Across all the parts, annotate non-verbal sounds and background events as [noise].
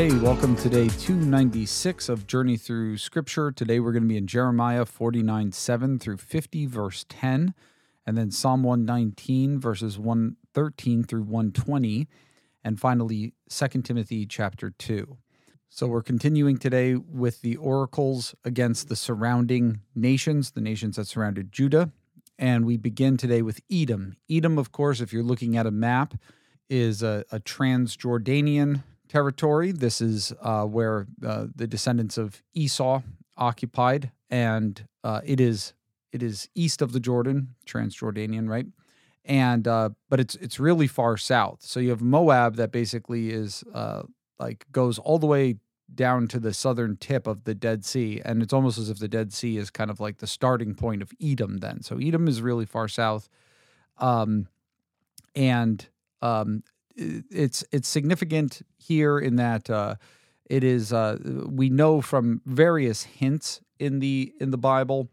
Okay, welcome to day 296 of Journey Through Scripture. Today we're going to be in Jeremiah 49 7 through 50, verse 10, and then Psalm 119, verses 113 through 120, and finally 2 Timothy chapter 2. So we're continuing today with the oracles against the surrounding nations, the nations that surrounded Judah. And we begin today with Edom. Edom, of course, if you're looking at a map, is a, a Transjordanian territory. This is uh, where uh, the descendants of Esau occupied, and uh, it is it is east of the Jordan, Transjordanian, right? And uh, but it's it's really far south. So you have Moab that basically is uh, like goes all the way down to the southern tip of the Dead Sea, and it's almost as if the Dead Sea is kind of like the starting point of Edom. Then, so Edom is really far south, um, and um, it's it's significant here in that uh, it is uh, we know from various hints in the in the Bible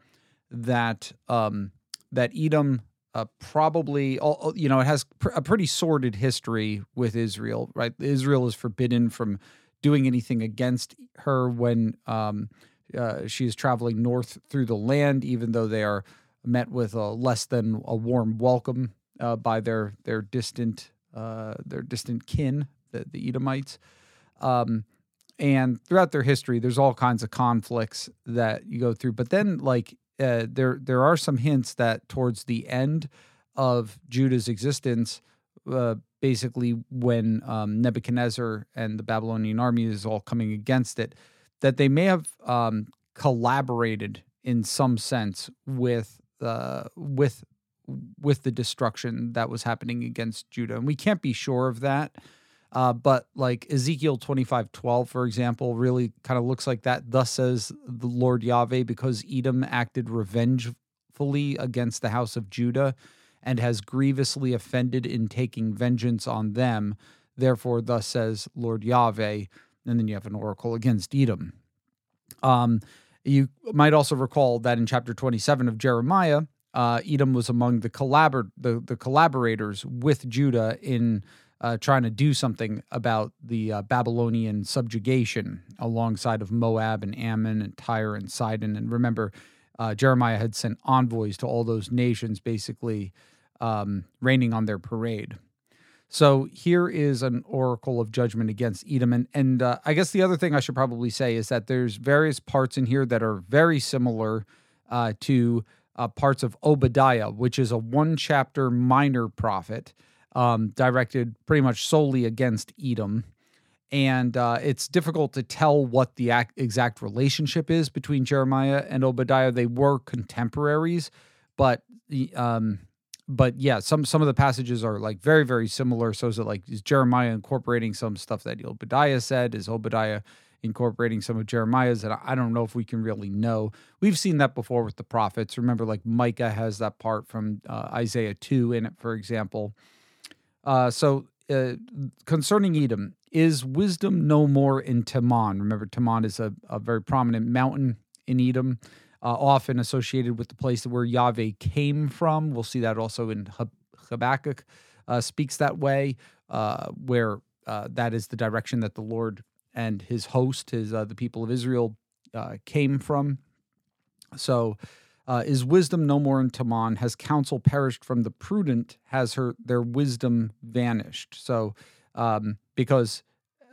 that um, that Edom uh, probably you know it has a pretty sordid history with Israel. Right, Israel is forbidden from doing anything against her when um, uh, she is traveling north through the land, even though they are met with a less than a warm welcome uh, by their their distant uh, their distant kin, the, the Edomites. Um, and throughout their history, there's all kinds of conflicts that you go through. But then, like, uh, there there are some hints that towards the end of Judah's existence, uh, basically when um, Nebuchadnezzar and the Babylonian army is all coming against it, that they may have um, collaborated in some sense with uh, with with the destruction that was happening against Judah. And we can't be sure of that. Uh, but like Ezekiel 25 12, for example, really kind of looks like that. Thus says the Lord Yahweh, because Edom acted revengefully against the house of Judah and has grievously offended in taking vengeance on them. Therefore, thus says Lord Yahweh. And then you have an oracle against Edom. Um, you might also recall that in chapter 27 of Jeremiah, uh, Edom was among the collabor- the, the collaborators with Judah in uh, trying to do something about the uh, Babylonian subjugation alongside of Moab and Ammon and Tyre and Sidon. And remember, uh, Jeremiah had sent envoys to all those nations, basically um, raining on their parade. So here is an oracle of judgment against Edom. And, and uh, I guess the other thing I should probably say is that there's various parts in here that are very similar uh, to uh, parts of Obadiah, which is a one chapter minor prophet um, directed pretty much solely against Edom. And uh, it's difficult to tell what the ac- exact relationship is between Jeremiah and Obadiah. They were contemporaries, but um, but yeah, some some of the passages are like very very similar. So is it like is Jeremiah incorporating some stuff that Obadiah said? Is Obadiah incorporating some of Jeremiah's that I don't know if we can really know. We've seen that before with the prophets. Remember, like Micah has that part from uh, Isaiah 2 in it, for example. Uh, so, uh, concerning Edom, is wisdom no more in Teman? Remember, Teman is a, a very prominent mountain in Edom, uh, often associated with the place where Yahweh came from. We'll see that also in Habakkuk uh, speaks that way, uh, where that is the direction that the Lord and his host, his uh, the people of Israel, uh, came from. So, uh, is wisdom no more in Teman? Has counsel perished from the prudent? Has her their wisdom vanished? So, um, because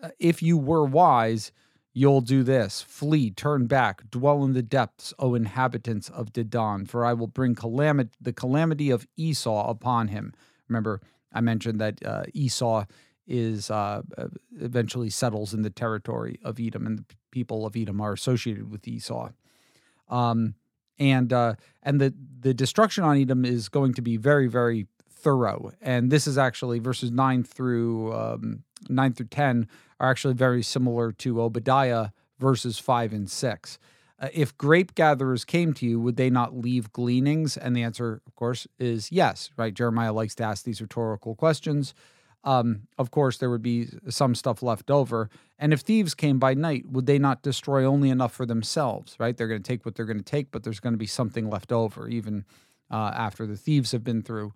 uh, if you were wise, you'll do this: flee, turn back, dwell in the depths, O inhabitants of Dedan, for I will bring calamity, the calamity of Esau upon him. Remember, I mentioned that uh, Esau is uh, eventually settles in the territory of Edom, and the people of Edom are associated with Esau. Um, and uh, and the the destruction on Edom is going to be very very thorough. And this is actually verses nine through um, nine through ten are actually very similar to Obadiah verses five and six. Uh, if grape gatherers came to you, would they not leave gleanings? And the answer, of course, is yes. Right? Jeremiah likes to ask these rhetorical questions um, of course, there would be some stuff left over. And if thieves came by night, would they not destroy only enough for themselves, right? They're going to take what they're going to take, but there's going to be something left over, even uh, after the thieves have been through.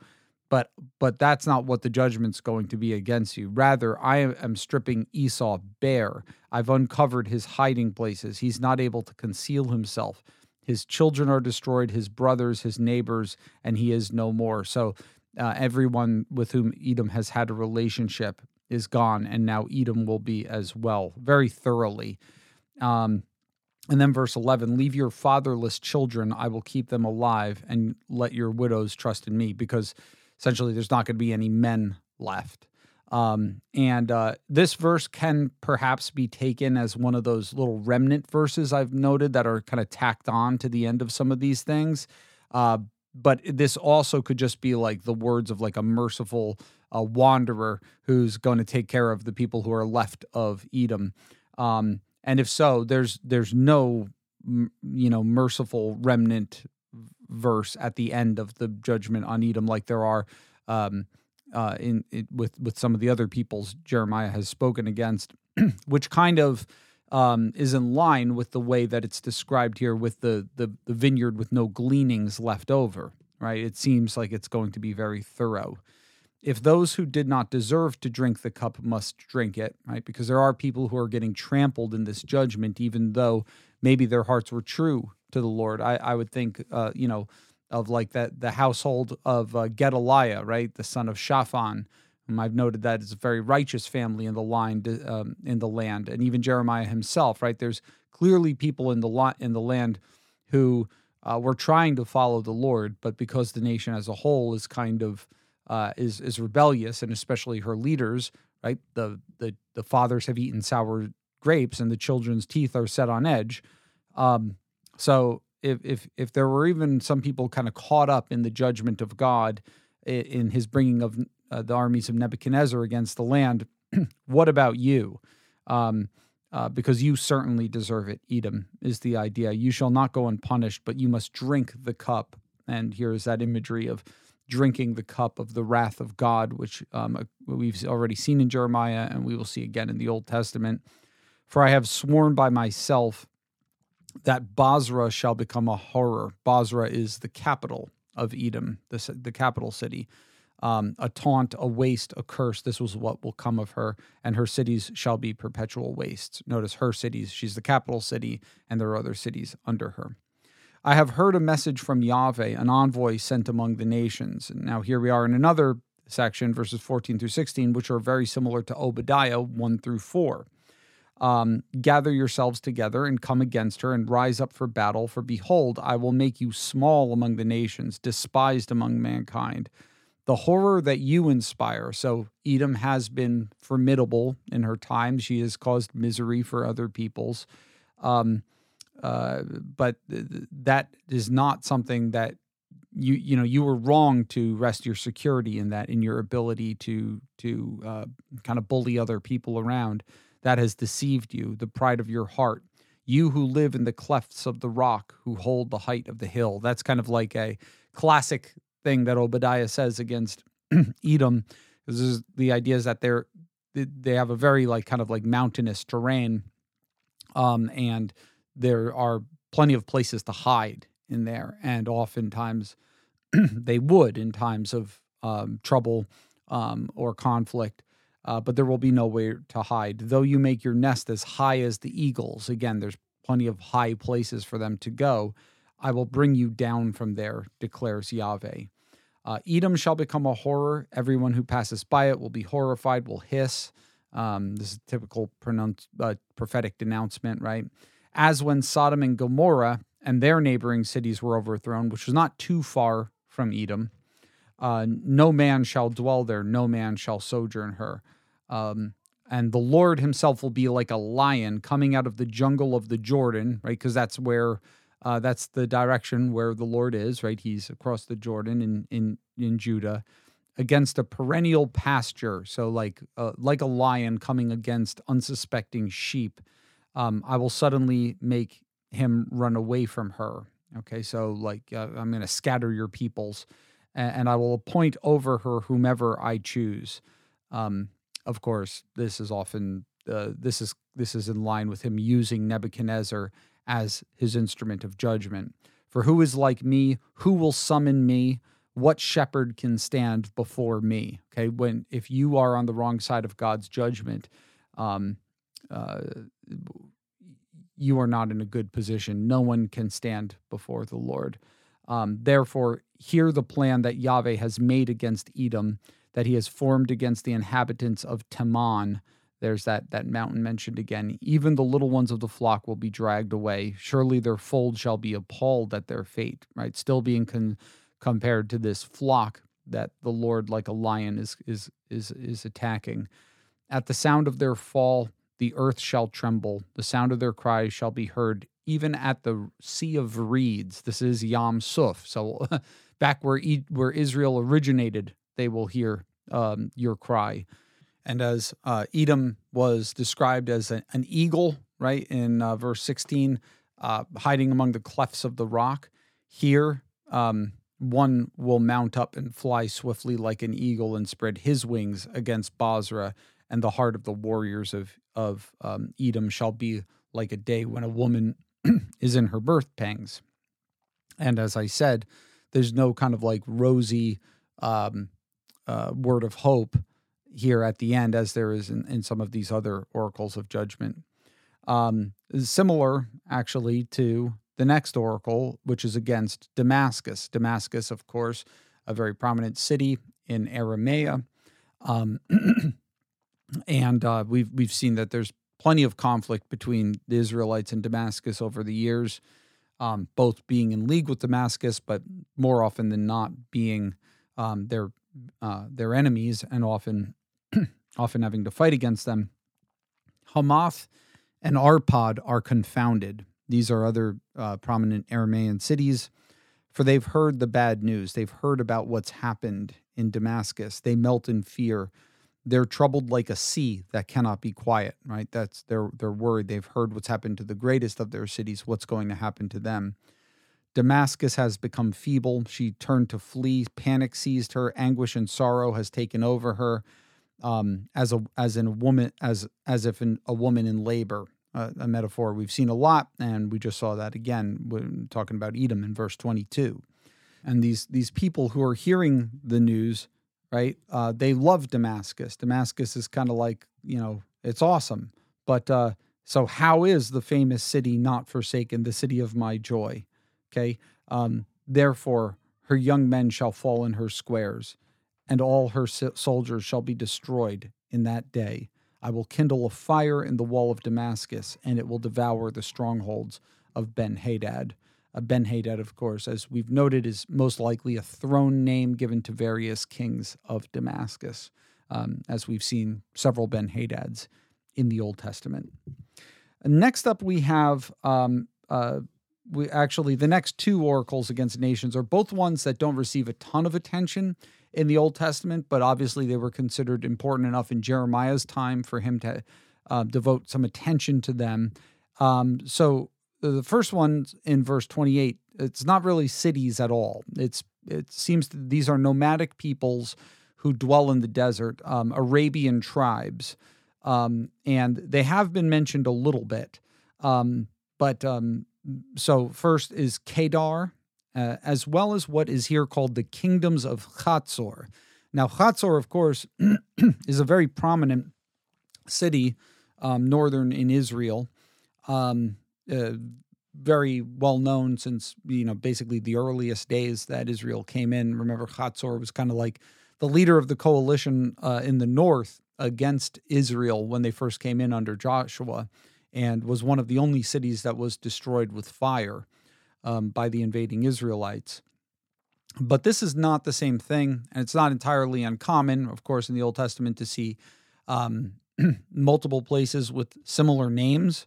but but that's not what the judgment's going to be against you rather i am stripping esau bare i've uncovered his hiding places he's not able to conceal himself his children are destroyed his brothers his neighbors and he is no more so uh, everyone with whom edom has had a relationship is gone and now edom will be as well very thoroughly um, and then verse 11 leave your fatherless children i will keep them alive and let your widows trust in me because essentially there's not going to be any men left. Um, and uh, this verse can perhaps be taken as one of those little remnant verses I've noted that are kind of tacked on to the end of some of these things. Uh, but this also could just be like the words of like a merciful uh, wanderer who's going to take care of the people who are left of Edom. Um, and if so, there's there's no you know merciful remnant verse at the end of the judgment on Edom, like there are um, uh, in, in, with with some of the other peoples Jeremiah has spoken against, [clears throat] which kind of um, is in line with the way that it's described here, with the, the the vineyard with no gleanings left over. Right? It seems like it's going to be very thorough. If those who did not deserve to drink the cup must drink it, right? Because there are people who are getting trampled in this judgment, even though maybe their hearts were true to the Lord. I, I would think, uh, you know, of like that the household of uh, Gedaliah, right, the son of Shaphan. Whom I've noted that it's a very righteous family in the line um, in the land, and even Jeremiah himself, right. There's clearly people in the lot in the land who uh, were trying to follow the Lord, but because the nation as a whole is kind of uh, is is rebellious, and especially her leaders, right? The the the fathers have eaten sour grapes, and the children's teeth are set on edge. Um, so if if if there were even some people kind of caught up in the judgment of God in his bringing of uh, the armies of Nebuchadnezzar against the land, [clears throat] what about you? Um, uh, because you certainly deserve it. Edom is the idea. You shall not go unpunished, but you must drink the cup. And here is that imagery of drinking the cup of the wrath of God, which um, uh, we've already seen in Jeremiah and we will see again in the Old Testament. For I have sworn by myself that Bozrah shall become a horror. Bozrah is the capital of Edom, the, the capital city. Um, a taunt, a waste, a curse. This was what will come of her, and her cities shall be perpetual wastes. Notice her cities, she's the capital city, and there are other cities under her. I have heard a message from Yahweh, an envoy sent among the nations. And now here we are in another section, verses 14 through 16, which are very similar to Obadiah 1 through 4 um, gather yourselves together and come against her and rise up for battle. For behold, I will make you small among the nations, despised among mankind. The horror that you inspire. So, Edom has been formidable in her time. She has caused misery for other peoples. Um, uh, but th- that is not something that you you know you were wrong to rest your security in that in your ability to to uh, kind of bully other people around that has deceived you, the pride of your heart. You who live in the clefts of the rock, who hold the height of the hill. That's kind of like a classic thing that Obadiah says against [clears throat] Edom. This is the idea is that they're they have a very like kind of like mountainous terrain, um, and there are plenty of places to hide in there, and oftentimes [clears throat] they would in times of um, trouble um, or conflict uh, but there will be nowhere to hide. Though you make your nest as high as the eagles, again, there's plenty of high places for them to go. I will bring you down from there, declares Yahweh. Uh, Edom shall become a horror. Everyone who passes by it will be horrified, will hiss. Um, this is a typical uh, prophetic denouncement, right? As when Sodom and Gomorrah and their neighboring cities were overthrown, which was not too far from Edom. Uh, no man shall dwell there, no man shall sojourn her. Um, and the Lord himself will be like a lion coming out of the jungle of the Jordan, right? Because that's where, uh, that's the direction where the Lord is, right? He's across the Jordan in in in Judah, against a perennial pasture. So like uh, like a lion coming against unsuspecting sheep. Um, I will suddenly make him run away from her. Okay, so like uh, I'm going to scatter your peoples, and, and, I will appoint over her whomever I choose. Um, of course, this is often uh, this is this is in line with him using Nebuchadnezzar as his instrument of judgment. For who is like me? Who will summon me? what shepherd can stand before me? Okay, when if you are on the wrong side of God's judgment, um, uh, you are not in a good position. No one can stand before the Lord. Um, therefore, hear the plan that Yahweh has made against Edom, that he has formed against the inhabitants of Teman. There's that, that mountain mentioned again. Even the little ones of the flock will be dragged away. Surely their fold shall be appalled at their fate, right? Still being con- compared to this flock that the Lord, like a lion, is, is, is, is attacking. At the sound of their fall, the earth shall tremble. The sound of their cries shall be heard even at the Sea of Reeds. This is Yam Suf. So [laughs] back where e- where Israel originated, they will hear um, your cry. And as uh, Edom was described as a, an eagle, right in uh, verse 16, uh, hiding among the clefts of the rock, here um, one will mount up and fly swiftly like an eagle and spread his wings against Bozrah, and the heart of the warriors of of um, Edom shall be like a day when a woman [clears throat] is in her birth pangs. And as I said, there's no kind of like rosy um, uh, word of hope here at the end, as there is in, in some of these other oracles of judgment. Um, similar, actually, to the next oracle, which is against Damascus. Damascus, of course, a very prominent city in Aramea. Um, [clears throat] and uh, we've we've seen that there's plenty of conflict between the Israelites and Damascus over the years, um, both being in league with Damascus, but more often than not being um, their uh, their enemies and often often having to fight against them. Hamath and Arpad are confounded. These are other uh, prominent Aramean cities, for they've heard the bad news. They've heard about what's happened in Damascus. They melt in fear they're troubled like a sea that cannot be quiet right that's they're they're worried they've heard what's happened to the greatest of their cities what's going to happen to them damascus has become feeble she turned to flee panic seized her anguish and sorrow has taken over her um, as a as in a woman as as if in a woman in labor uh, a metaphor we've seen a lot and we just saw that again when talking about edom in verse 22 and these these people who are hearing the news right? Uh, they love Damascus. Damascus is kind of like, you know, it's awesome. But uh, so, how is the famous city not forsaken, the city of my joy? Okay. Um, Therefore, her young men shall fall in her squares, and all her soldiers shall be destroyed in that day. I will kindle a fire in the wall of Damascus, and it will devour the strongholds of Ben Hadad. Uh, ben Hadad, of course, as we've noted, is most likely a throne name given to various kings of Damascus, um, as we've seen several Ben Hadads in the Old Testament. Next up, we have um, uh, we actually the next two oracles against nations are both ones that don't receive a ton of attention in the Old Testament, but obviously they were considered important enough in Jeremiah's time for him to uh, devote some attention to them. Um, so the first one in verse 28 it's not really cities at all. It's it seems that these are nomadic peoples who dwell in the desert um, arabian tribes. Um, and they have been mentioned a little bit. Um, but um, so first is kedar uh, as well as what is here called the kingdoms of Chatzor. Now, Chatzor, of course, [clears throat] is a very prominent city um, northern in Israel. Um, uh, very well known since you know basically the earliest days that Israel came in. Remember, Chatzor was kind of like the leader of the coalition uh, in the north against Israel when they first came in under Joshua, and was one of the only cities that was destroyed with fire um, by the invading Israelites. But this is not the same thing, and it's not entirely uncommon, of course, in the Old Testament to see um, [clears throat] multiple places with similar names.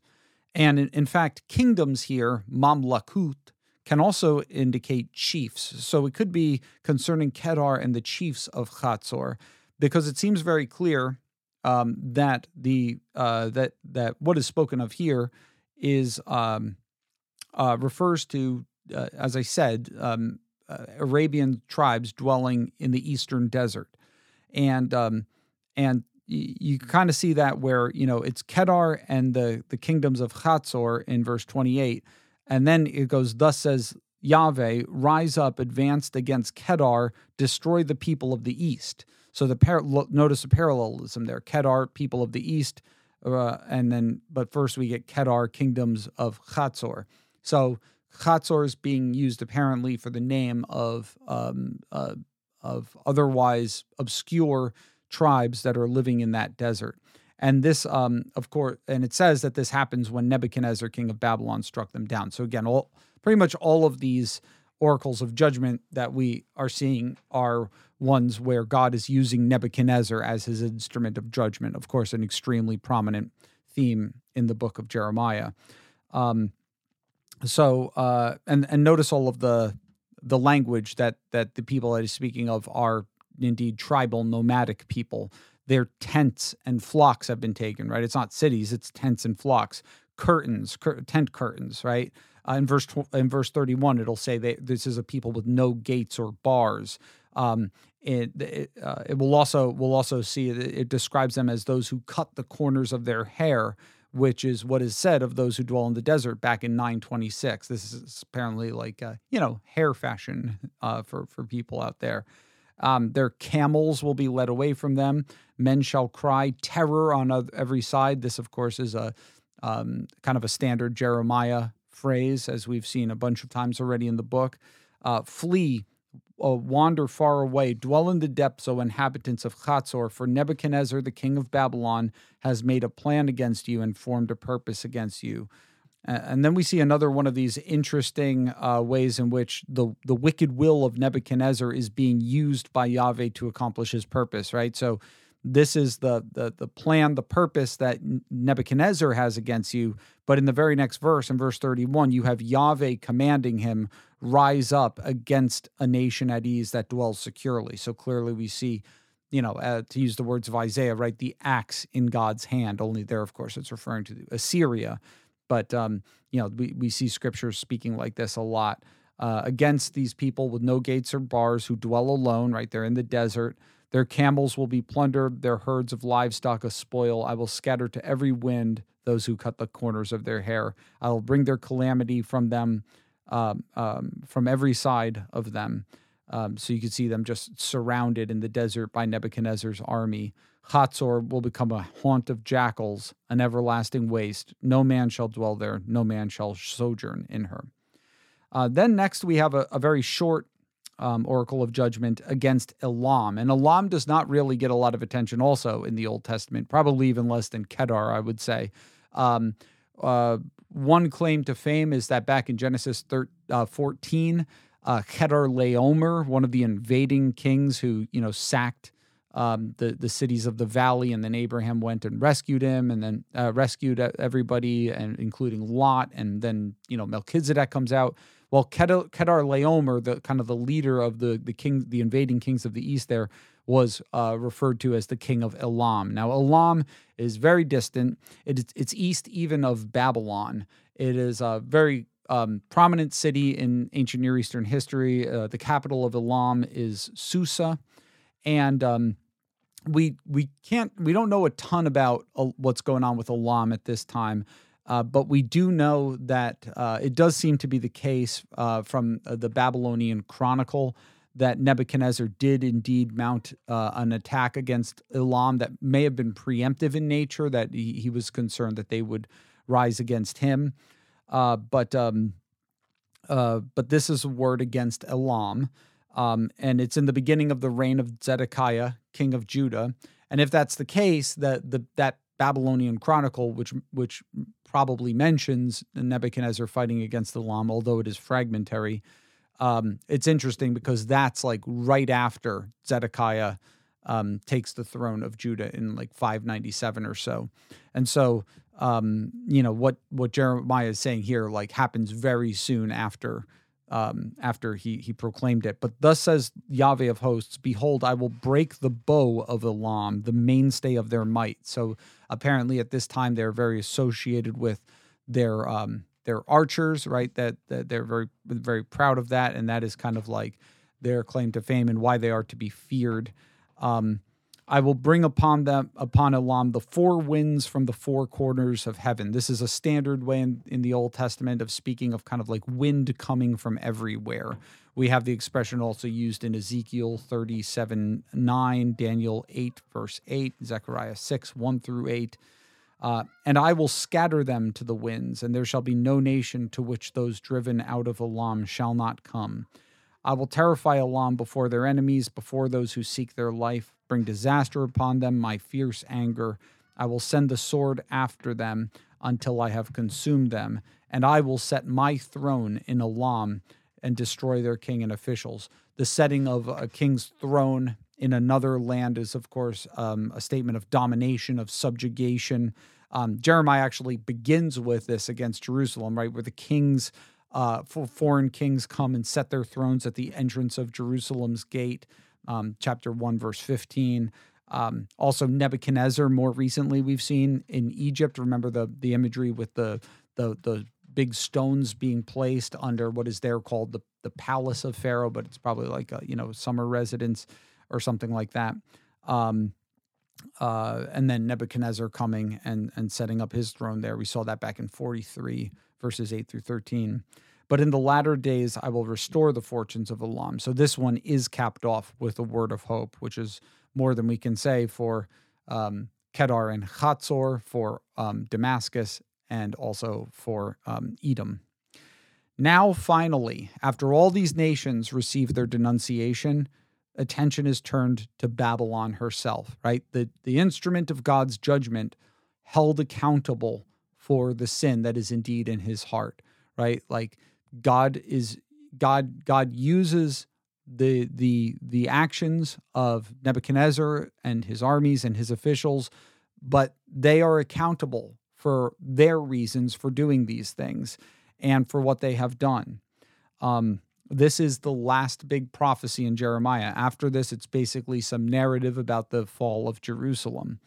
And in, in fact, kingdoms here, mamlakut, can also indicate chiefs. So it could be concerning Kedar and the chiefs of Chatzor, because it seems very clear um, that the uh, that that what is spoken of here is um, uh, refers to, uh, as I said, um, uh, Arabian tribes dwelling in the eastern desert, and um, and you, kind of see that where you know it's Kedar and the the kingdoms of Chatzor in verse 28, and then it goes, "Thus says Yahweh, rise up, advanced against Kedar, destroy the people of the east. So the par- notice the parallelism there. Kedar, people of the east, uh, and then but first we get Kedar, kingdoms of Chatzor. So Chatzor is being used apparently for the name of um, uh, of otherwise obscure tribes that are living in that desert. And this, um, of course, and it says that this happens when Nebuchadnezzar, king of Babylon, struck them down. So again, all pretty much all of these oracles of judgment that we are seeing are ones where God is using Nebuchadnezzar as his instrument of judgment. Of course, an extremely prominent theme in the book of Jeremiah. Um, so, uh, and and notice all of the the language that that the people that he's speaking of are indeed tribal nomadic people. Their tents and flocks have been taken. Right? It's not cities; it's tents and flocks. Curtains, cur- tent curtains. Right? Uh, in verse tw- in verse thirty one, it'll say that this is a people with no gates or bars. Um, it it, uh, it will also we'll also see it, it describes them as those who cut the corners of their hair which is what is said of those who dwell in the desert back in 926. This is apparently like, uh, you know, hair fashion uh, for, for people out there. Um, their camels will be led away from them. Men shall cry terror on every side. This, of course, is a um, kind of a standard Jeremiah phrase, as we've seen a bunch of times already in the book. Uh, flee uh, wander far away, dwell in the depths, O inhabitants of Chatzor, for Nebuchadnezzar, the king of Babylon, has made a plan against you and formed a purpose against you. And then we see another one of these interesting uh, ways in which the, the wicked will of Nebuchadnezzar is being used by Yahweh to accomplish his purpose, right? So this is the, the the plan, the purpose that Nebuchadnezzar has against you. But in the very next verse, in verse 31, you have Yahweh commanding him, rise up against a nation at ease that dwells securely. So clearly we see, you know, uh, to use the words of Isaiah, right, the axe in God's hand. Only there, of course, it's referring to Assyria. But, um, you know, we, we see scriptures speaking like this a lot. Uh, against these people with no gates or bars who dwell alone, right? They're in the desert. Their camels will be plundered, their herds of livestock a spoil. I will scatter to every wind those who cut the corners of their hair. I will bring their calamity from them, um, um, from every side of them. Um, so you can see them just surrounded in the desert by Nebuchadnezzar's army. Hatzor will become a haunt of jackals, an everlasting waste. No man shall dwell there, no man shall sojourn in her. Uh, then next we have a, a very short um, oracle of judgment against Elam. And Elam does not really get a lot of attention also in the Old Testament, probably even less than Kedar, I would say. Um, uh, one claim to fame is that back in Genesis thir- uh, 14, uh, Chedorlaomer, one of the invading kings who, you know, sacked um, the, the cities of the valley, and then Abraham went and rescued him, and then uh, rescued everybody, and including Lot, and then, you know, Melchizedek comes out. Well, Kedar, Chedorlaomer, the kind of the leader of the the king, the invading kings of the east, there was uh, referred to as the king of Elam. Now, Elam is very distant. It, it's east even of Babylon. It is a very um, prominent city in ancient Near Eastern history. Uh, the capital of Elam is Susa, and um, we we can't we don't know a ton about uh, what's going on with Elam at this time. Uh, but we do know that uh, it does seem to be the case uh, from uh, the Babylonian Chronicle that Nebuchadnezzar did indeed mount uh, an attack against Elam that may have been preemptive in nature, that he, he was concerned that they would rise against him. But um, but this is a word against Elam. Um, and it's in the beginning of the reign of Zedekiah, king of Judah. And if that's the case, that the that Babylonian Chronicle, which which probably mentions Nebuchadnezzar fighting against Elam, although it is fragmentary. Um, it's interesting because that's like right after Zedekiah um, takes the throne of Judah in like 597 or so, and so um, you know what what Jeremiah is saying here like happens very soon after um, after he he proclaimed it. But thus says Yahweh of hosts, behold, I will break the bow of Elam, the mainstay of their might. So apparently at this time they're very associated with their um, their archers, right? That, that they're very very proud of that, and that is kind of like their claim to fame and why they are to be feared. Um, I will bring upon them upon Elam the four winds from the four corners of heaven. This is a standard way in, in the Old Testament of speaking of kind of like wind coming from everywhere. We have the expression also used in Ezekiel 37 9, Daniel 8, verse 8, Zechariah 6, 1 through 8. Uh, and I will scatter them to the winds, and there shall be no nation to which those driven out of Elam shall not come. I will terrify Elam before their enemies, before those who seek their life bring disaster upon them, my fierce anger. I will send the sword after them until I have consumed them, and I will set my throne in Elam and destroy their king and officials. The setting of a king's throne in another land is, of course, um, a statement of domination, of subjugation. Um, Jeremiah actually begins with this against Jerusalem, right, where the kings, uh, foreign kings, come and set their thrones at the entrance of Jerusalem's gate um, chapter 1, verse 15. Um, also, Nebuchadnezzar, more recently, we've seen in Egypt. Remember the, the imagery with the, the, the big stones being placed under what is there called the, the palace of Pharaoh, but it's probably like a you know summer residence or something like that. Um, uh, and then Nebuchadnezzar coming and and setting up his throne there. We saw that back in 43 verses 8 through 13. But in the latter days, I will restore the fortunes of Elam. So this one is capped off with a word of hope, which is more than we can say for um, Kedar and Chatzor, for um, Damascus, and also for um, Edom. Now, finally, after all these nations receive their denunciation, attention is turned to Babylon herself, right? The, the instrument of God's judgment held accountable for the sin that is indeed in his heart, right? Like God is God God uses the the the actions of Nebuchadnezzar and his armies and his officials, but they are accountable for their reasons for doing these things and for what they have done. Um, this is the last big prophecy in Jeremiah. After this, it's basically some narrative about the fall of Jerusalem.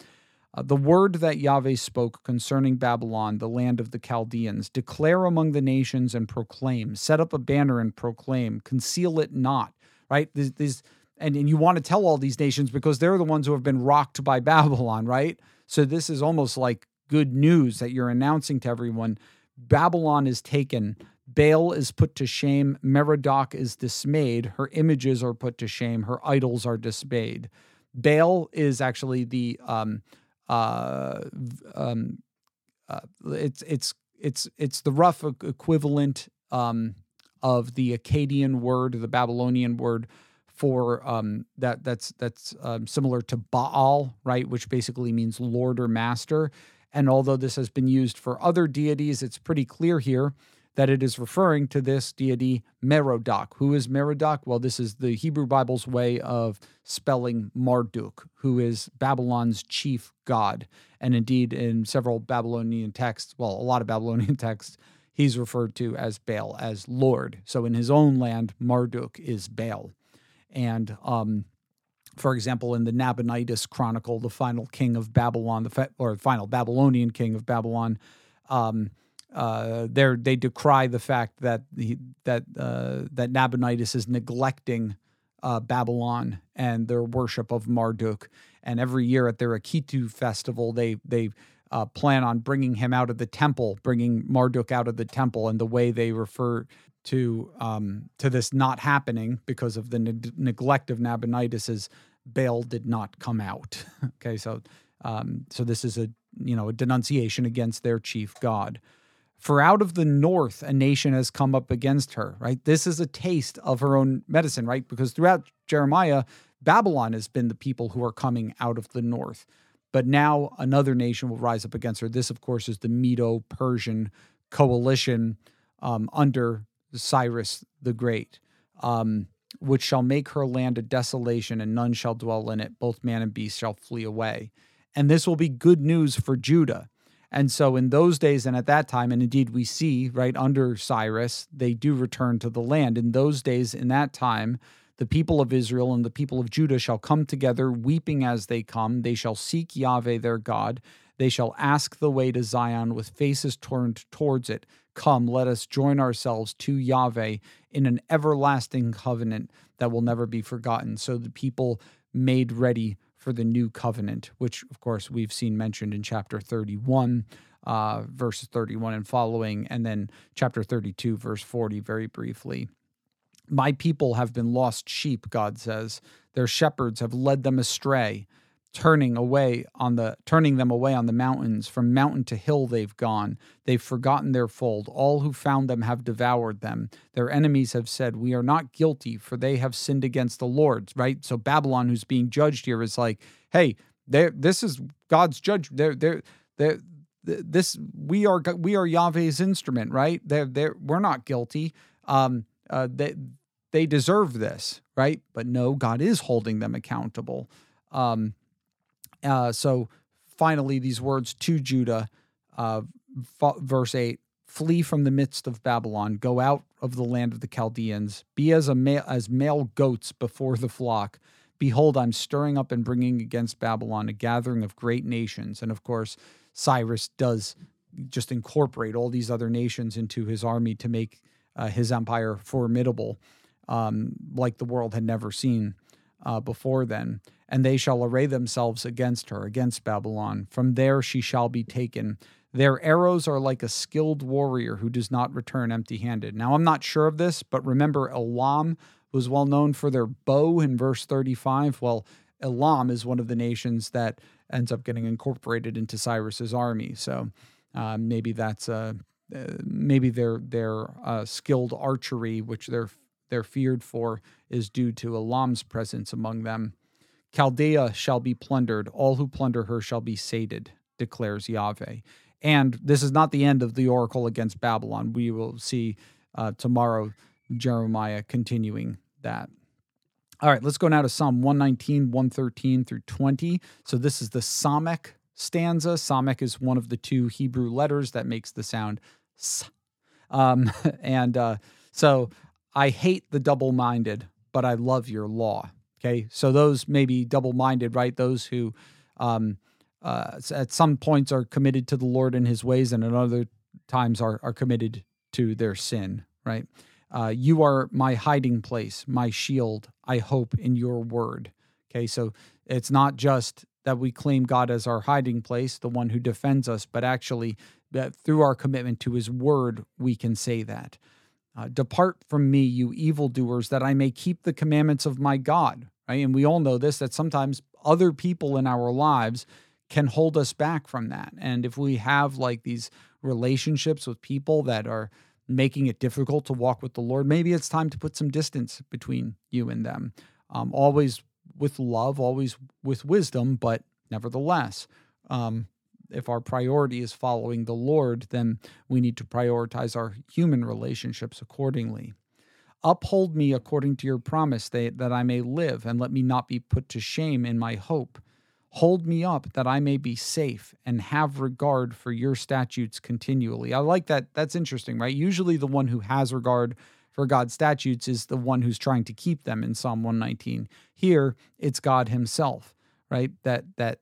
Uh, the word that Yahweh spoke concerning Babylon, the land of the Chaldeans, declare among the nations and proclaim, set up a banner and proclaim, conceal it not, right? These, these and, and you want to tell all these nations because they're the ones who have been rocked by [laughs] Babylon, right? So this is almost like good news that you're announcing to everyone. Babylon is taken. Baal is put to shame. Merodach is dismayed. Her images are put to shame. Her idols are dismayed. Baal is actually the um, uh, um, uh, it's it's it's it's the rough equivalent um, of the Akkadian word, the Babylonian word for um, that that's that's um, similar to Baal, right, which basically means lord or master. And although this has been used for other deities, it's pretty clear here that it is referring to this deity Merodach. Who is Merodach? Well, this is the Hebrew Bible's way of spelling Marduk, who is Babylon's chief god. And indeed, in several Babylonian texts, well, a lot of Babylonian [laughs] texts, he's referred to as Baal, as Lord. So in his own land, Marduk is Baal. And um, for example, in the Nabonidus Chronicle, the final king of Babylon, the or final Babylonian king of Babylon, um, uh, they decry the fact that that uh, that Nabonidus is neglecting uh, Babylon and their worship of Marduk. And every year at their Akitu festival, they they uh, plan on bringing him out of the temple, bringing Marduk out of the temple. And the way they refer to um, to this not happening because of the ne- neglect of Nabonidus is Baal did not come out. [laughs] okay, so um, so this is a you know a denunciation against their chief god. For out of the north, a nation has come up against her, right? This is a taste of her own medicine, right? Because throughout Jeremiah, Babylon has been the people who are coming out of the north. But now another nation will rise up against her. This, of course, is the Medo Persian coalition um, under Cyrus the Great, um, which shall make her land a desolation, and none shall dwell in it. Both man and beast shall flee away. And this will be good news for Judah and so in those days and at that time, and indeed we see right under Cyrus, they do return to the land. In those days, in that time, the people of Israel and the people of Judah shall come together, weeping as they come. They shall seek Yahweh their God. They shall ask the way to Zion with faces turned towards it. Come, let us join ourselves to Yahweh in an everlasting covenant that will never be forgotten. So the people made ready for the new covenant, which, of course, we've seen mentioned in chapter 31, uh, verses 31 and following, and then chapter 32, verse 40, very briefly. My people have been lost sheep, God says. Their shepherds have led them astray turning away on the turning them away on the mountains from mountain to hill they've gone they've forgotten their fold all who found them have devoured them their enemies have said we are not guilty for they have sinned against the lord right so babylon who's being judged here is like hey this is god's judge they're, they're, this we are we are Yahweh's instrument, right? They're, they're, we're not guilty. Um, uh, they they deserve this, right? But no, God is holding them accountable. Um, uh, so finally, these words to Judah, uh, verse 8 Flee from the midst of Babylon, go out of the land of the Chaldeans, be as, a male, as male goats before the flock. Behold, I'm stirring up and bringing against Babylon a gathering of great nations. And of course, Cyrus does just incorporate all these other nations into his army to make uh, his empire formidable, um, like the world had never seen uh, before then and they shall array themselves against her, against Babylon. From there she shall be taken. Their arrows are like a skilled warrior who does not return empty handed. Now, I'm not sure of this, but remember, Elam was well known for their bow in verse 35. Well, Elam is one of the nations that ends up getting incorporated into Cyrus's army. So uh, maybe that's uh, uh, maybe their their uh, skilled archery, which they're they're feared for, is due to Elam's presence among them. Chaldea shall be plundered, all who plunder her shall be sated, declares Yahweh. And this is not the end of the oracle against Babylon. We will see uh, tomorrow Jeremiah continuing that. All right, let's go now to Psalm 119, 113 through 20. So this is the Samek stanza. Samek is one of the two Hebrew letters that makes the sound s. Um, [laughs] and uh, so I hate the double minded, but I love your law. Okay, so those may be double-minded, right? Those who um, uh, at some points are committed to the Lord and His ways, and at other times are are committed to their sin, right? Uh, you are my hiding place, my shield. I hope in your word. Okay, so it's not just that we claim God as our hiding place, the one who defends us, but actually that through our commitment to His word, we can say that. Uh, Depart from me, you evildoers, that I may keep the commandments of my God right? And we all know this that sometimes other people in our lives can hold us back from that. And if we have like these relationships with people that are making it difficult to walk with the Lord, maybe it's time to put some distance between you and them. Um, always with love, always with wisdom, but nevertheless, um, if our priority is following the Lord, then we need to prioritize our human relationships accordingly. Uphold me according to your promise, that, that I may live, and let me not be put to shame in my hope. Hold me up that I may be safe and have regard for your statutes continually. I like that. That's interesting, right? Usually the one who has regard for God's statutes is the one who's trying to keep them in Psalm 119. Here, it's God himself, right? That that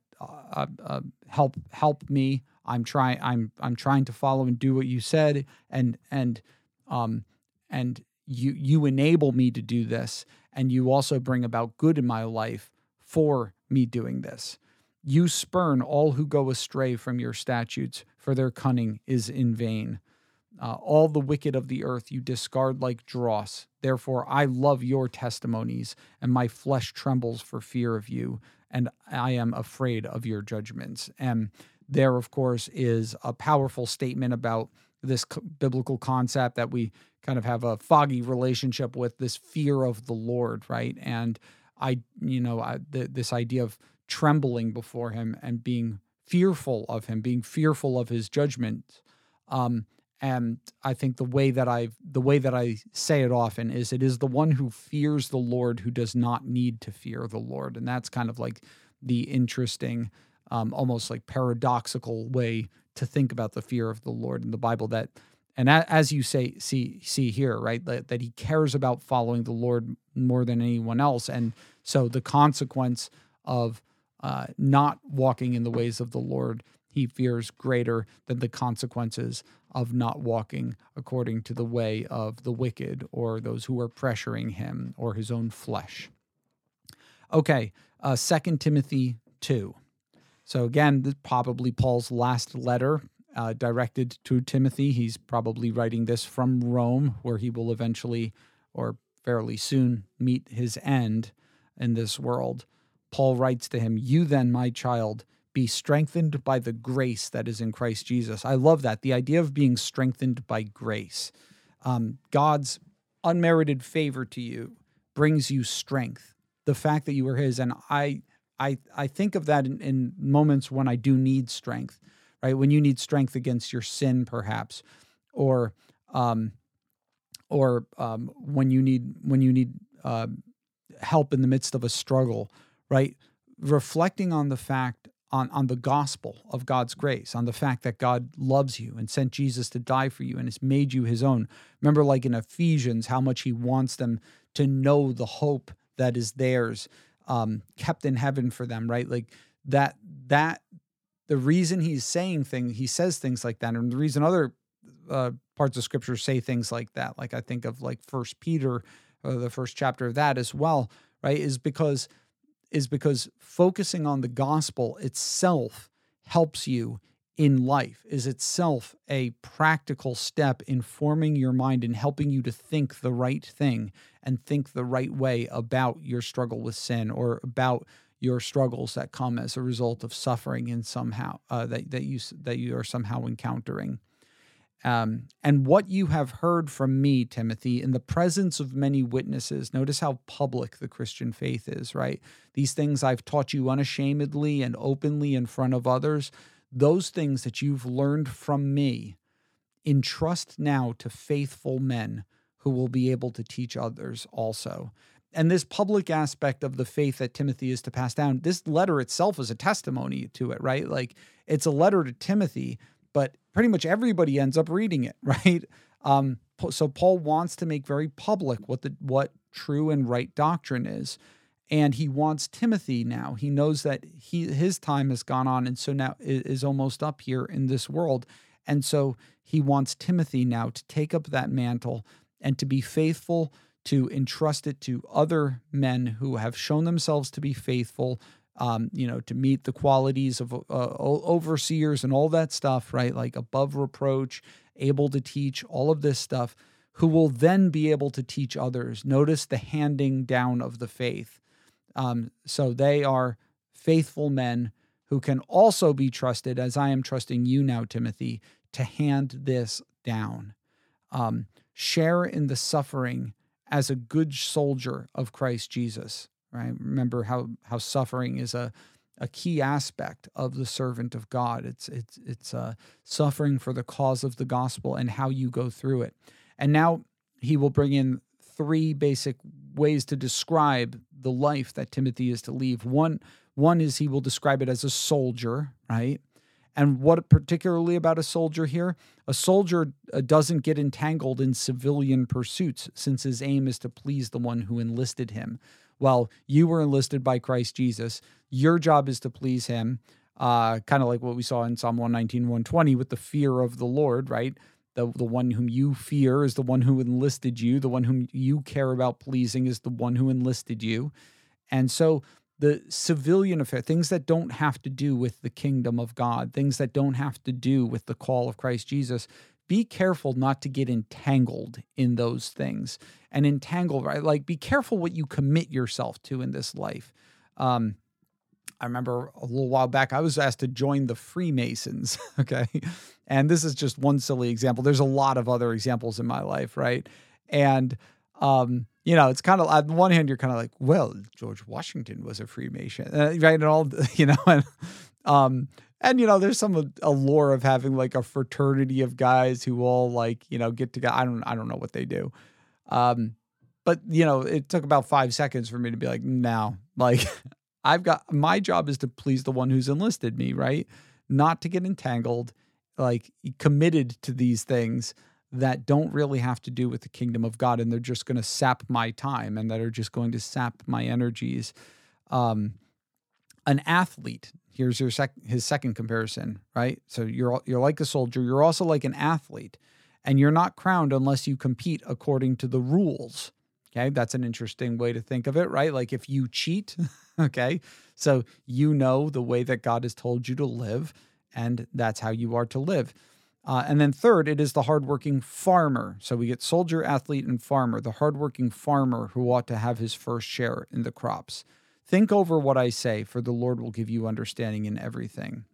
uh, uh, help help me. I'm trying I'm I'm trying to follow and do what you said and and um and you you enable me to do this. And you also bring about good in my life for me doing this. You spurn all who go astray from your statutes for their cunning is in vain. Uh, all the wicked of the earth you discard like dross. Therefore i love your testimonies and my flesh trembles for fear of you and i am afraid of your judgments and there of course is a powerful statement about this biblical concept that we kind of have a foggy relationship with this fear of the Lord, right? And I, you know, I, the, this idea of trembling before Him and being fearful of Him, being fearful of His judgment. Um, and I think the way that I the way that I say it often is it is the one who fears the Lord who does not need to fear the Lord, and that's kind of like the interesting, um, almost like paradoxical way to think about the fear of the Lord in the Bible. That and as you say see see here right that, that he cares about following the lord more than anyone else and so the consequence of uh, not walking in the ways of the lord he fears greater than the consequences of not walking according to the way of the wicked or those who are pressuring him or his own flesh okay uh, 2 Timothy 2. So, again, this probably Paul's last letter uh, directed to Timothy. He's probably writing this from Rome, where he will eventually or fairly soon meet his end in this world. Paul writes to him, You then, my child, be strengthened by the grace that is in Christ Jesus. I love that. The idea of being strengthened by grace. Um, God's unmerited favor to you brings you strength. The fact that you are His, and I, I, I think of that in, in moments when I do need strength, right? When you need strength against your sin, perhaps, or, um, or um, when you need when you need uh, help in the midst of a struggle, right? Reflecting on the fact on, on the gospel of God's grace, on the fact that God loves you and sent Jesus to die for you and has made you his own. Remember, like in Ephesians, how much he wants them to know the hope that is theirs, um, kept in heaven for them, right? Like that, that, the reason he's saying things, he says things like that, and the reason other uh, parts of scripture say things like that, like I think of like First Peter, uh, the first chapter of that as well, right? Is because is because focusing on the gospel itself helps you in life is itself a practical step in forming your mind and helping you to think the right thing and think the right way about your struggle with sin or about your struggles that come as a result of suffering in somehow uh, that, that you that you are somehow encountering um, and what you have heard from me, Timothy, in the presence of many witnesses. Notice how public the Christian faith is, right? These things I've taught you unashamedly and openly in front of others. Those things that you've learned from me, entrust now to faithful men who will be able to teach others also. And this public aspect of the faith that Timothy is to pass down, this letter itself is a testimony to it, right? Like it's a letter to Timothy but pretty much everybody ends up reading it, [laughs] right? Um, so Paul wants to make very public what the what true and right doctrine is, and he wants Timothy now. He knows that he his time has gone on, and so now is almost up here in this world, and so he wants Timothy now to take up that mantle and to be faithful to entrust it to other men who have shown themselves to be faithful um, you know, to meet the qualities of uh, overseers and all that stuff, right? Like above reproach, able to teach, all of this stuff, who will then be able to teach others. Notice the handing down of the faith. Um, so they are faithful men who can also be trusted, as I am trusting you now, Timothy, to hand this down. Um, share in the suffering as a good soldier of Christ Jesus right? Remember how how suffering is a a key aspect of the servant of God. It's it's it's uh, suffering for the cause of the gospel and how you go through it. And now he will bring in three basic ways to describe the life that Timothy is to leave. One one is he will describe it as a soldier, right? And what particularly about a soldier here? A soldier uh, doesn't get entangled in civilian pursuits since his aim is to please the one who enlisted him well, you were enlisted by Christ Jesus. Your job is to please him. Uh, kind of like what we saw in Psalm 119, 120 with the fear of the Lord, right? The, the one whom you fear is the one who enlisted you. The one whom you care about pleasing is the one who enlisted you. And so the civilian affair, things that don't have to do with the kingdom of God, things that don't have to do with the call of Christ Jesus, be careful not to get entangled in those things and entangle, right? Like, be careful what you commit yourself to in this life. Um, I remember a little while back, I was asked to join the Freemasons. [laughs] Okay. And this is just one silly example. There's a lot of other examples in my life, right? And, um, you know, it's kind of on one hand, you're kind of like, well, George Washington was a Freemason, uh, right? And all, [laughs] you know, and, um, and you know there's some allure of having like a fraternity of guys who all like you know get together i don't i don't know what they do. Um but you know it took about five seconds for me to be like no like [laughs] i've got my job is to please the one who's enlisted me right? Not to get entangled like committed to these things that don't really have to do with the kingdom of god and they're just going to sap my time and that are just going to sap my energies. Um an athlete here's your sec- his second comparison, right? So you're you're like a soldier, you're also like an athlete, and you're not crowned unless you compete according to the rules. Okay, that's an interesting way to think of it, right? Like if you cheat, [laughs] okay. So you know the way that God has told you to live, and that's how you are to live. Uh, and then third, it is the hardworking farmer. So we get soldier, athlete, and farmer, the hardworking farmer who ought to have his first share in the crops. Think over what I say, for the Lord will give you understanding in everything.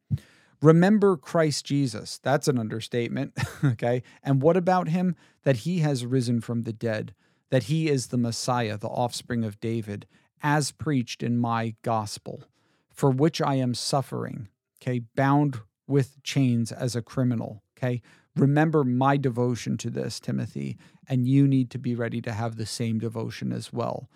Remember Christ Jesus. That's an understatement. [laughs] okay. And what about him? That he has risen from the dead, that he is the Messiah, the offspring of David, as preached in my gospel, for which I am suffering, okay, bound with chains as a criminal. Okay. Remember my devotion to this, Timothy, and you need to be ready to have the same devotion as well.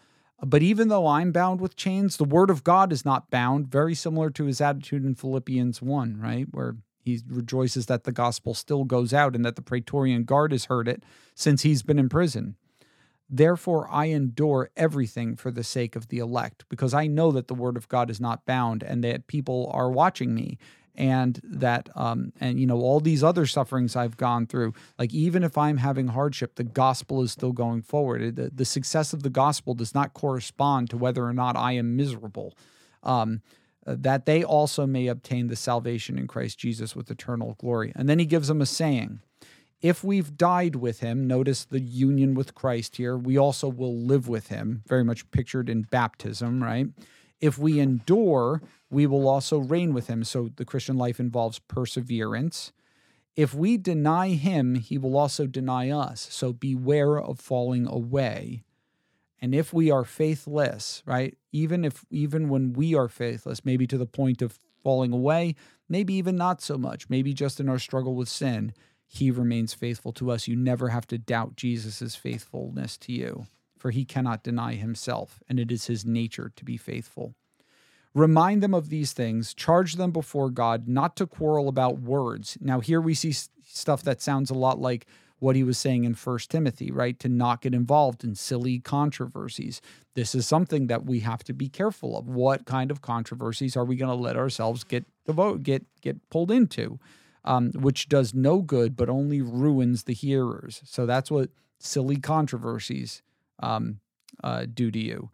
But even though I'm bound with chains, the word of God is not bound, very similar to his attitude in Philippians 1, right? Where he rejoices that the gospel still goes out and that the Praetorian Guard has heard it since he's been in prison. Therefore, I endure everything for the sake of the elect, because I know that the word of God is not bound and that people are watching me and that um, and you know all these other sufferings I've gone through. Like even if I'm having hardship, the gospel is still going forward. The, the success of the gospel does not correspond to whether or not I am miserable. Um, uh, that they also may obtain the salvation in Christ Jesus with eternal glory. And then he gives them a saying. If we've died with him, notice the union with Christ here, we also will live with him, very much pictured in baptism, right? If we endure, we will also reign with him. So the Christian life involves perseverance. If we deny him, he will also deny us. So beware of falling away. And if we are faithless, right? Even if even when we are faithless, maybe to the point of falling away, maybe even not so much, maybe just in our struggle with sin, he remains faithful to us. You never have to doubt Jesus' faithfulness to you for he cannot deny himself, and it is his nature to be faithful. Remind them of these things, charge them before God not to quarrel about words. Now, here we see stuff that sounds a lot like what he was saying in First Timothy, right? To not get involved in silly controversies. This is something that we have to be careful of. What kind of controversies are we going to let ourselves get devote, get get pulled into? Um, which does no good but only ruins the hearers. So that's what silly controversies um, uh, do to you.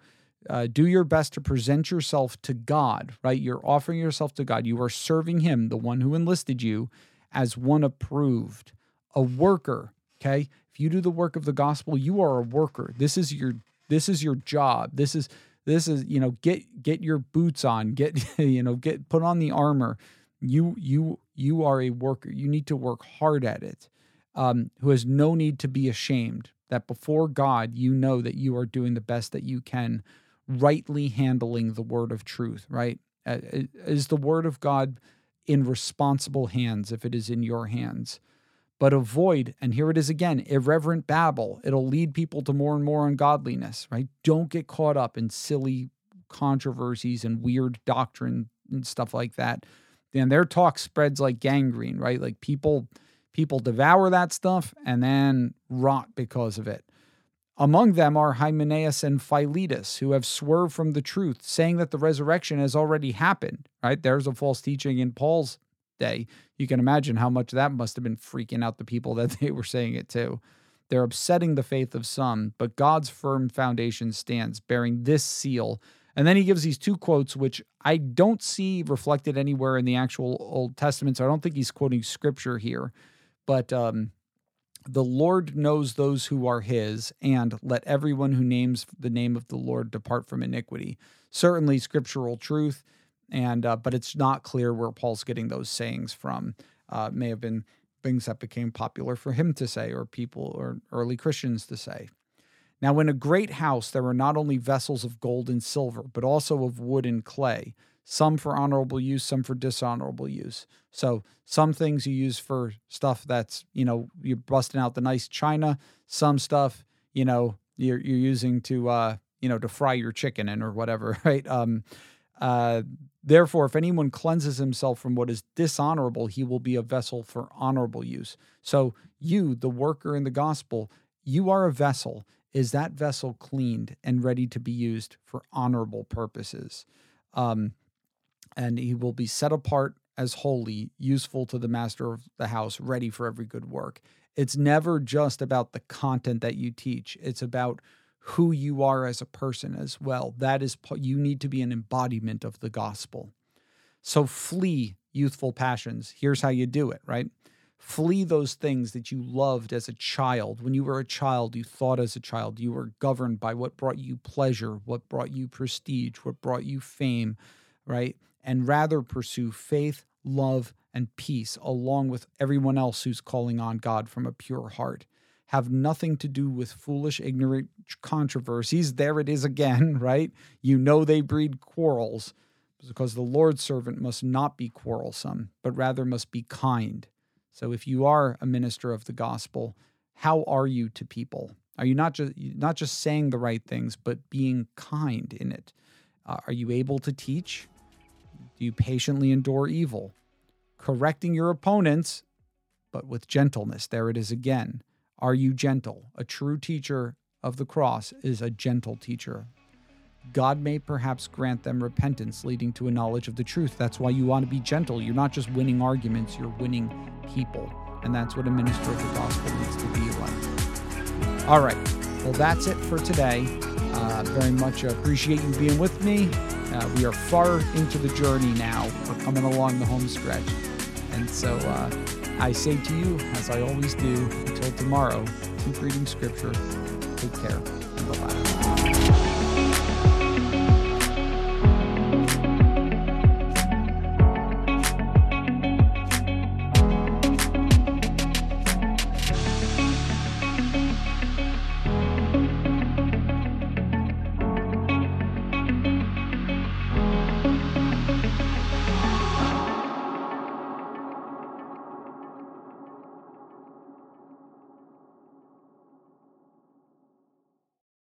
Uh, do your best to present yourself to God, right? You're offering yourself to God. You are serving Him, the one who enlisted you, as one approved, a worker. Okay, if you do the work of the gospel, you are a worker. This is your this is your job. This is this is you know get get your boots on. Get [laughs] you know get put on the armor. You you you are a worker. You need to work hard at it. Um, who has no need to be ashamed, that before God, you know that you are doing the best that you can, rightly handling the word of truth, right? Is the word of God in responsible hands if it is in your hands? But avoid, and here it is again, irreverent babble. It'll lead people to more and more ungodliness, right? Don't get caught up in silly controversies and weird doctrine and stuff like that. And their talk spreads like gangrene, right? Like people People devour that stuff and then rot because of it. Among them are Hymenaeus and Philetus, who have swerved from the truth, saying that the resurrection has already happened. Right? There's a false teaching in Paul's day. You can imagine how much that must have been freaking out the people [laughs] that they were saying it to. They're upsetting the faith of some, but God's firm foundation stands, bearing this seal. And then he gives these two quotes, which I don't see reflected anywhere in the actual Old Testament. So I don't think he's quoting scripture here but um, the Lord knows those who are his, and let everyone who names the name of the Lord depart from iniquity. Certainly scriptural truth, and uh, but it's not clear where Paul's getting those sayings from. Uh, may have been things that became popular for him to say, or people or early Christians to say. Now, in a great house, there were not only vessels of gold and silver, but also of wood and clay, some for honorable use, some for dishonorable use. So some things you use for stuff that's, you know, you're busting out the nice china. Some stuff, you know, you're you're using to uh, you know, to fry your chicken in or whatever, [laughs] right? Um uh therefore if anyone cleanses himself from what is dishonorable, he will be a vessel for honorable use. So you, the worker in the gospel, you are a vessel. Is that vessel cleaned and ready to be used for honorable purposes? Um, and he will be set apart as holy, useful to the master of the house, ready for every good work. It's never just about the content that you teach, it's about who you are as a person as well. That is, you need to be an embodiment of the gospel. So flee youthful passions. Here's how you do it, right? Flee those things that you loved as a child. When you were a child, you thought as a child. You were governed by what brought you pleasure, what brought you prestige, what brought you fame, right? And rather pursue faith, love, and peace along with everyone else who's calling on God from a pure heart. Have nothing to do with foolish, ignorant controversies. There it is again, [laughs] right? You know they breed quarrels because the Lord's servant must not be quarrelsome, but rather must be kind so if you are a minister of the gospel, how are you to people? Are you not just not just saying the right things, but being kind in it? Uh, are you able to teach? Do you patiently endure evil? Correcting your opponents, but with gentleness. There it is again. Are you gentle? A true teacher of the cross is a gentle teacher. God may perhaps grant them repentance leading to a knowledge of the truth. That's why you want to be gentle. You're not just winning arguments, you're winning people. And that's what a minister of the gospel needs to be like. All right. Well, that's it for today. Uh, very much appreciate you being with me. Uh, we are far into the journey now. We're coming along the home stretch. And so uh, I say to you, as I always do, until tomorrow, keep reading scripture. Take care and bye bye.